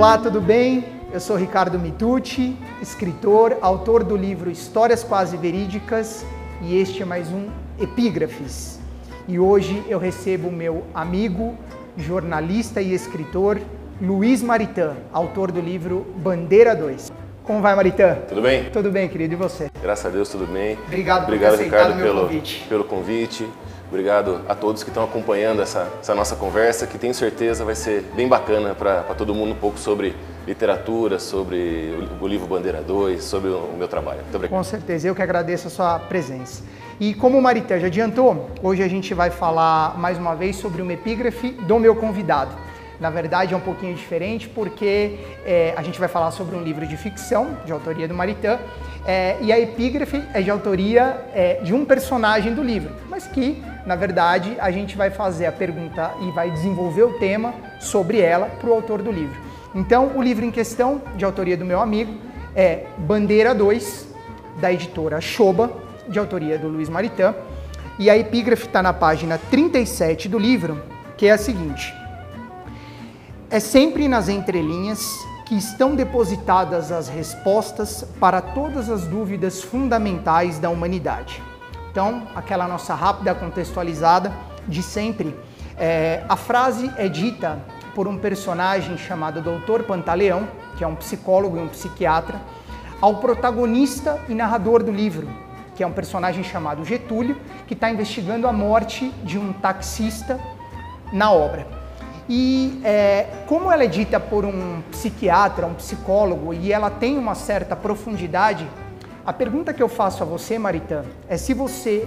Olá, tudo bem? Eu sou Ricardo Mitucci, escritor, autor do livro Histórias Quase Verídicas e este é mais um Epígrafes. E hoje eu recebo o meu amigo, jornalista e escritor Luiz Maritã, autor do livro Bandeira 2. Como vai, Maritã? Tudo bem? Tudo bem, querido, e você? Graças a Deus, tudo bem. Obrigado, Obrigado Ricardo, pelo convite. pelo convite. Obrigado a todos que estão acompanhando essa, essa nossa conversa, que tenho certeza vai ser bem bacana para todo mundo um pouco sobre literatura, sobre o, livro Bandeira 2, sobre o, o meu trabalho. Muito obrigado. Com certeza, eu que agradeço a sua presença. E como o Marité já adiantou, hoje a gente vai falar mais uma vez sobre uma epígrafe do meu convidado. Na verdade é um pouquinho diferente porque é, a gente vai falar sobre um livro de ficção, de autoria do Maritã, é, e a epígrafe é de autoria é, de um personagem do livro, mas que, na verdade, a gente vai fazer a pergunta e vai desenvolver o tema sobre ela para o autor do livro. Então, o livro em questão, de autoria do meu amigo, é Bandeira 2, da editora Choba, de autoria do Luiz Maritã, e a epígrafe está na página 37 do livro, que é a seguinte: É sempre nas entrelinhas que estão depositadas as respostas para todas as dúvidas fundamentais da humanidade. Então, aquela nossa rápida contextualizada de sempre. É, a frase é dita por um personagem chamado Doutor Pantaleão, que é um psicólogo e um psiquiatra, ao protagonista e narrador do livro, que é um personagem chamado Getúlio, que está investigando a morte de um taxista na obra. E é, como ela é dita por um psiquiatra, um psicólogo, e ela tem uma certa profundidade, a pergunta que eu faço a você, Maritã, é se você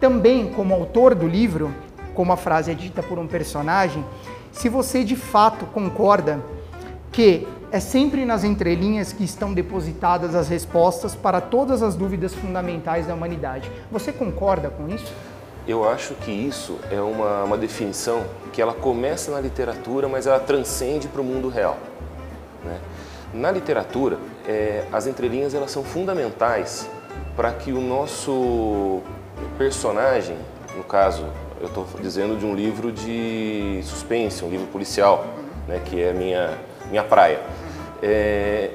também, como autor do livro, como a frase é dita por um personagem, se você de fato concorda que é sempre nas entrelinhas que estão depositadas as respostas para todas as dúvidas fundamentais da humanidade. Você concorda com isso? Eu acho que isso é uma, uma definição que ela começa na literatura, mas ela transcende para o mundo real. Né? Na literatura, é, as entrelinhas elas são fundamentais para que o nosso personagem, no caso, eu estou dizendo de um livro de suspense, um livro policial, né, que é minha minha praia. É,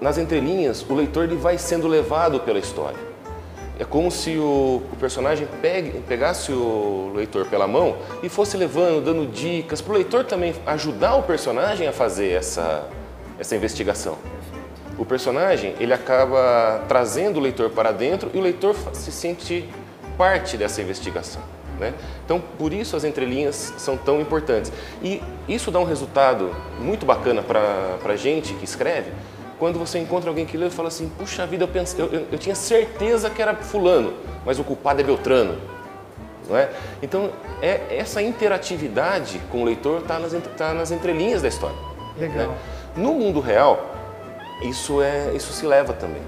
nas entrelinhas, o leitor ele vai sendo levado pela história. É como se o, o personagem pegue, pegasse o leitor pela mão e fosse levando, dando dicas, para o leitor também ajudar o personagem a fazer essa, essa investigação. O personagem ele acaba trazendo o leitor para dentro e o leitor se sente parte dessa investigação. Né? Então, por isso as entrelinhas são tão importantes. E isso dá um resultado muito bacana para a gente que escreve, quando você encontra alguém que lê e fala assim, puxa vida, eu, pensei, eu, eu, eu, tinha certeza que era fulano, mas o culpado é Beltrano. Não é? Então, é, essa interatividade com o leitor está nas, tá nas entrelinhas da história. Legal. Né? No mundo real, isso, é, isso se leva também.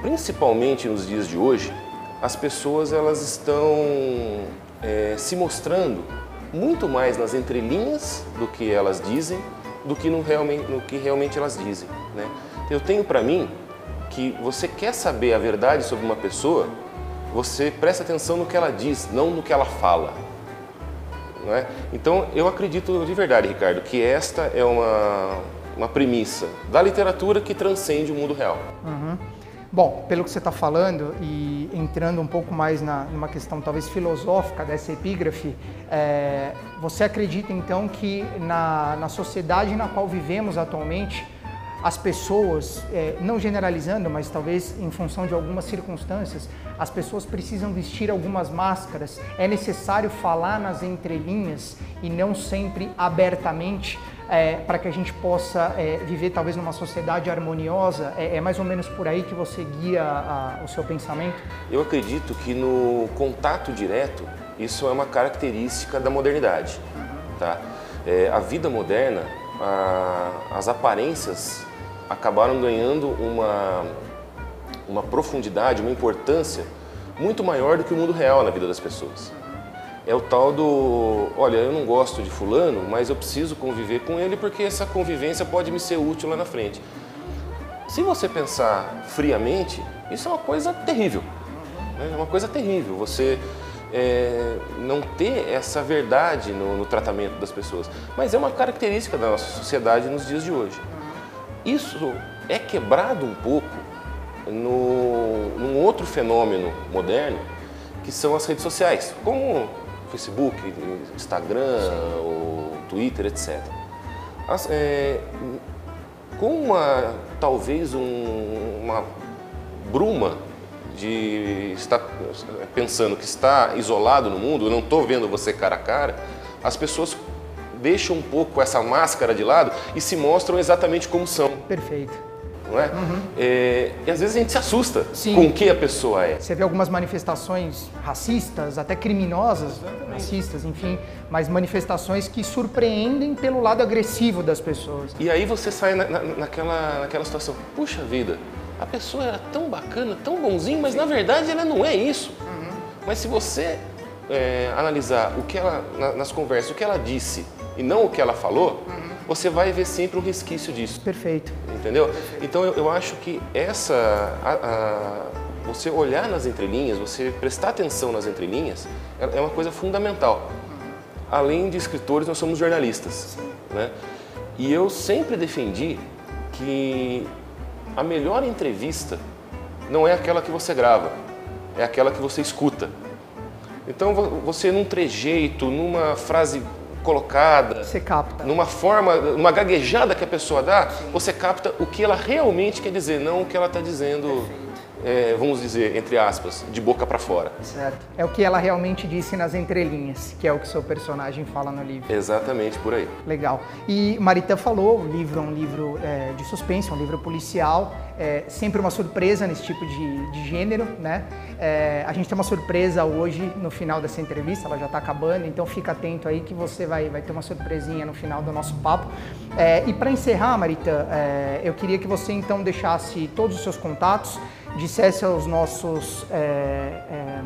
Principalmente nos dias de hoje, as pessoas elas estão é, se mostrando muito mais nas entrelinhas do que elas dizem do que no, realmente, no que realmente elas dizem. Né? Eu tenho para mim que você quer saber a verdade sobre uma pessoa, você presta atenção no que ela diz, não no que ela fala. Não é? Então eu acredito de verdade, Ricardo, que esta é uma, uma premissa da literatura que transcende o mundo real. Uhum. Bom, pelo que você está falando e entrando um pouco mais na, numa questão talvez filosófica dessa epígrafe, é, você acredita então que na, na sociedade na qual vivemos atualmente, as pessoas, é, não generalizando, mas talvez em função de algumas circunstâncias, as pessoas precisam vestir algumas máscaras. É necessário falar nas entrelinhas e não sempre abertamente é, para que a gente possa é, viver talvez numa sociedade harmoniosa? É, é, mais ou menos por aí que você guia a, o seu pensamento? Eu acredito que no contato direto isso é uma característica da modernidade. Tá? É, a vida moderna, a, as aparências acabaram ganhando uma, uma profundidade, uma importância muito maior do que o mundo real na vida das pessoas é o tal do, olha, eu não gosto de fulano, mas eu preciso conviver com ele porque essa convivência pode me ser útil lá na frente. Se você pensar friamente, isso é uma coisa terrível. Né? É uma coisa terrível. Você é, não ter essa verdade no, no, tratamento das pessoas. Mas é uma característica da nossa sociedade nos dias de hoje. Isso é quebrado um pouco no, num outro fenômeno moderno, que são as redes sociais, como Facebook, Instagram, o Twitter, etc. As, é, com uma, talvez um, uma bruma de estar pensando que está isolado no mundo, não estou vendo você cara a cara, as pessoas deixam um pouco essa máscara de lado e se mostram exatamente como são. Perfeito. Não é? Uhum. é e às vezes a gente se assusta Sim. com o que a pessoa é. Você vê algumas manifestações racistas, até criminosas, exatamente. racistas, enfim, mas manifestações que surpreendem pelo lado agressivo das pessoas. E aí você sai na, na, naquela, naquela situação, puxa vida, a pessoa era tão bacana, tão bonzinho, mas na verdade ela não é isso. Uhum. Mas se você é, analisar o que ela, na, nas conversas, o que ela disse e não o que ela falou, você vai ver sempre um resquício disso. Perfeito. Entendeu? Então eu, eu, acho que essa. A, a, você olhar nas entrelinhas, você prestar atenção nas entrelinhas, é, é uma coisa fundamental. Além de escritores, nós somos jornalistas. Né? E eu sempre defendi que a melhor entrevista não é aquela que você grava, é aquela que você escuta. Então você num trejeito, numa frase colocada, você capta. numa forma, numa gaguejada que a pessoa dá, Sim. você capta o que ela realmente quer dizer, não o que ela está dizendo. Perfeito é, vamos dizer, entre aspas, de boca para fora. Certo. É o que ela realmente disse nas entrelinhas, que é o que seu personagem fala no livro. Exatamente, por aí. Legal. E Marita falou, o livro é um livro é, de suspense, um livro policial, é sempre uma surpresa nesse tipo de, de gênero, né? É, a gente tem uma surpresa hoje no final dessa entrevista, ela já está acabando, então fica atento aí que você vai, vai ter uma surpresinha no final do nosso papo. É, e para encerrar, Marita, é, eu queria que você então deixasse todos os seus contatos, dissesse aos nossos é, é,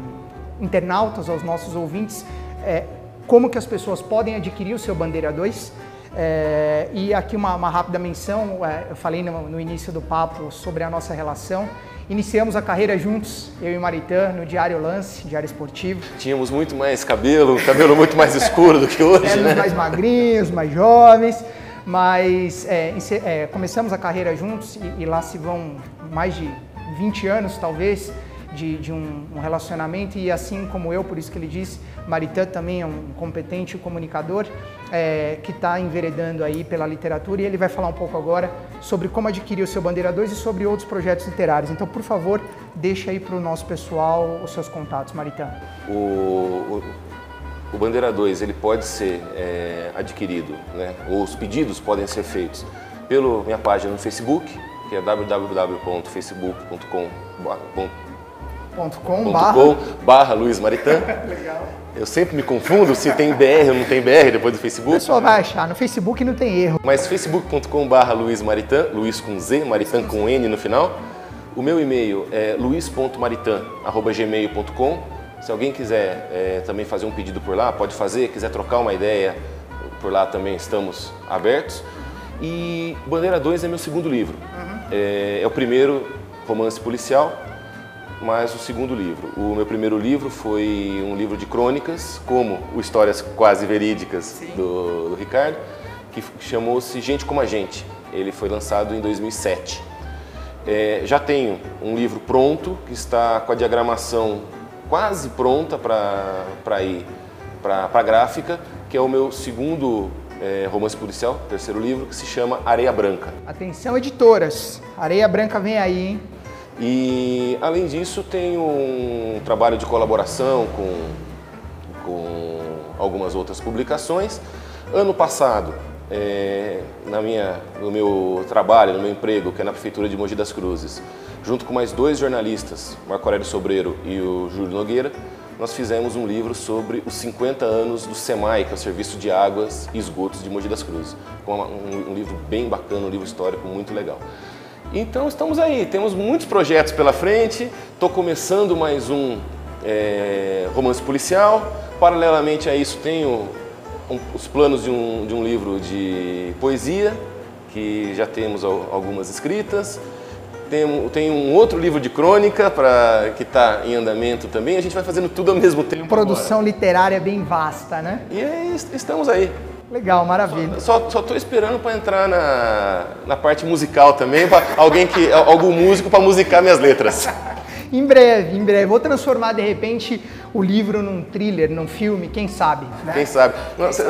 internautas, aos nossos ouvintes, é, como que as pessoas podem adquirir o seu Bandeira 2. É, e aqui uma, uma rápida menção, é, eu falei no, no, início do papo sobre a nossa relação. Iniciamos a carreira juntos, eu e Maritã, no Diário Lance, Diário Esportivo. Tínhamos muito mais cabelo, cabelo muito mais escuro do que hoje, Éramos né? mais magrinhos, mais jovens, mas é, é, começamos a carreira juntos e, e lá se vão mais de 20 anos, talvez, de, de um, um, relacionamento e assim como eu, por isso que ele disse, Maritã também é um competente comunicador é, que está enveredando aí pela literatura e ele vai falar um pouco agora sobre como adquirir o seu Bandeira 2 e sobre outros projetos literários. Então, por favor, deixa aí para o nosso pessoal os seus contatos, Maritã. O, o, o Bandeira 2 ele pode ser é, adquirido, né? ou os pedidos podem ser feitos pela minha página no Facebook, que é www.facebook.com barra Luiz Maritã. Legal. Eu sempre me confundo se tem BR ou não tem BR depois do Facebook. O pessoal vai achar, no Facebook não tem erro. Mas facebook.com barra Luiz Maritã, Luiz com Z, Maritã com N no final. O meu e-mail é luiz.maritã.gmail.com. Se alguém quiser é, também fazer um pedido por lá, pode fazer. Quiser trocar uma ideia, por lá também estamos abertos. E Bandeira 2 é meu segundo livro. Uhum. É, é, o primeiro romance policial, mas o segundo livro. O meu primeiro livro foi um livro de crônicas, como o Histórias Quase Verídicas do, do, Ricardo, que chamou-se Gente Como a Gente. Ele foi lançado em 2007. É, já tenho um livro pronto, que está com a diagramação quase pronta para ir para a gráfica, que é o meu segundo é, romance policial, terceiro livro, que se chama Areia Branca. Atenção, editoras, Areia Branca vem aí, hein? E além disso, tenho um trabalho de colaboração com, com algumas outras publicações. Ano passado, é, na minha, no meu trabalho, no meu emprego, que é na Prefeitura de Mogi das Cruzes, junto com mais dois jornalistas, Marco Aurélio Sobreiro e o Júlio Nogueira, nós fizemos um livro sobre os 50 anos do SEMAI, que é o Serviço de Águas e Esgotos de Mogi das Cruzes. Um, um livro bem bacana, um livro histórico muito legal. Então estamos aí, temos muitos projetos pela frente, estou começando mais um é, romance policial, paralelamente a isso tenho um, os planos de um, de um livro de poesia, que já temos algumas escritas, tem, tem um outro livro de crônica pra, que está em andamento também. A gente vai fazendo tudo ao mesmo tempo. Produção agora. literária bem vasta, né? E aí, estamos aí. Legal, maravilha. Só, só tô esperando para entrar na, na parte musical também, para alguém que algum músico para musicar minhas letras. em breve, em breve. Vou transformar de repente o livro num thriller, num filme, quem sabe? Né? Quem sabe? Você,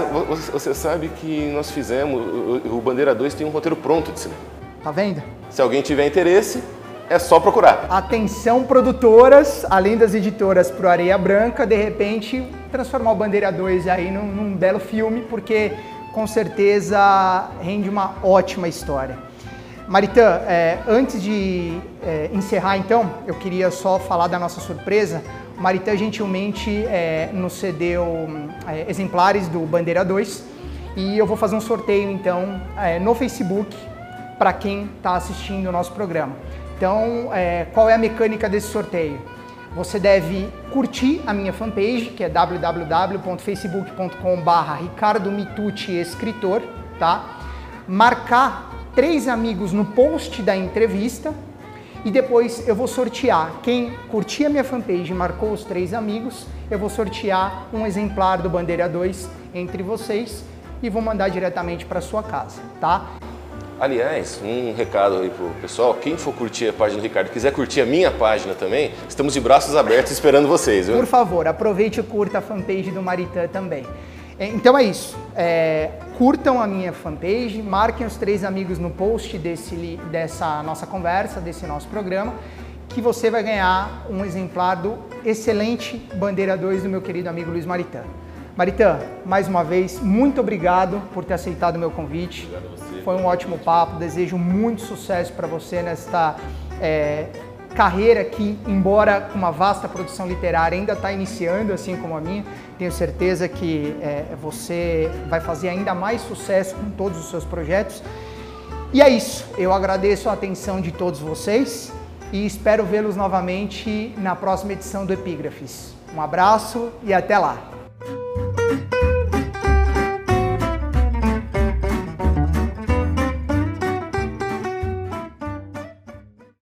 você, sabe que nós fizemos, o, o Bandeira 2 tem um roteiro pronto de cinema. Tá vendo? Se alguém tiver interesse, é só procurar. Atenção, produtoras, além das editoras pro Areia Branca, de repente transformar o Bandeira 2 aí num, num belo filme, porque com certeza rende uma ótima história. Maritã, é, antes de é, encerrar então, eu queria só falar da nossa surpresa. O Maritã gentilmente é, nos cedeu é, exemplares do Bandeira 2 e eu vou fazer um sorteio então é, no Facebook para quem está assistindo o nosso programa. Então, é, qual é a mecânica desse sorteio? Você deve curtir a minha fanpage, que é www.facebook.com.br Ricardo Mitucci Escritor, tá? Marcar três amigos no post da entrevista e depois eu vou sortear. Quem curtir a minha fanpage e marcou os três amigos, eu vou sortear um exemplar do Bandeira 2 entre vocês e vou mandar diretamente para sua casa, tá? Aliás, um recado aí pro pessoal, quem for curtir a página do Ricardo, quiser curtir a minha página também, estamos de braços abertos esperando vocês. Viu? Por favor, aproveite e curta a fanpage do Maritã também. É, então é isso. É, curtam a minha fanpage, marquem os três amigos no post desse, dessa nossa conversa, desse nosso programa, que você vai ganhar um exemplar do excelente Bandeira 2 do meu querido amigo Luiz Maritã. Maritã, mais uma vez, muito obrigado por ter aceitado o meu convite. Obrigado a você. Foi um ótimo papo. Desejo muito sucesso para você nesta é, carreira que, embora com uma vasta produção literária, ainda está iniciando, assim como a minha. Tenho certeza que é, você vai fazer ainda mais sucesso com todos os seus projetos. E é isso. Eu agradeço a atenção de todos vocês e espero vê-los novamente na próxima edição do Epígrafes. Um abraço e até lá!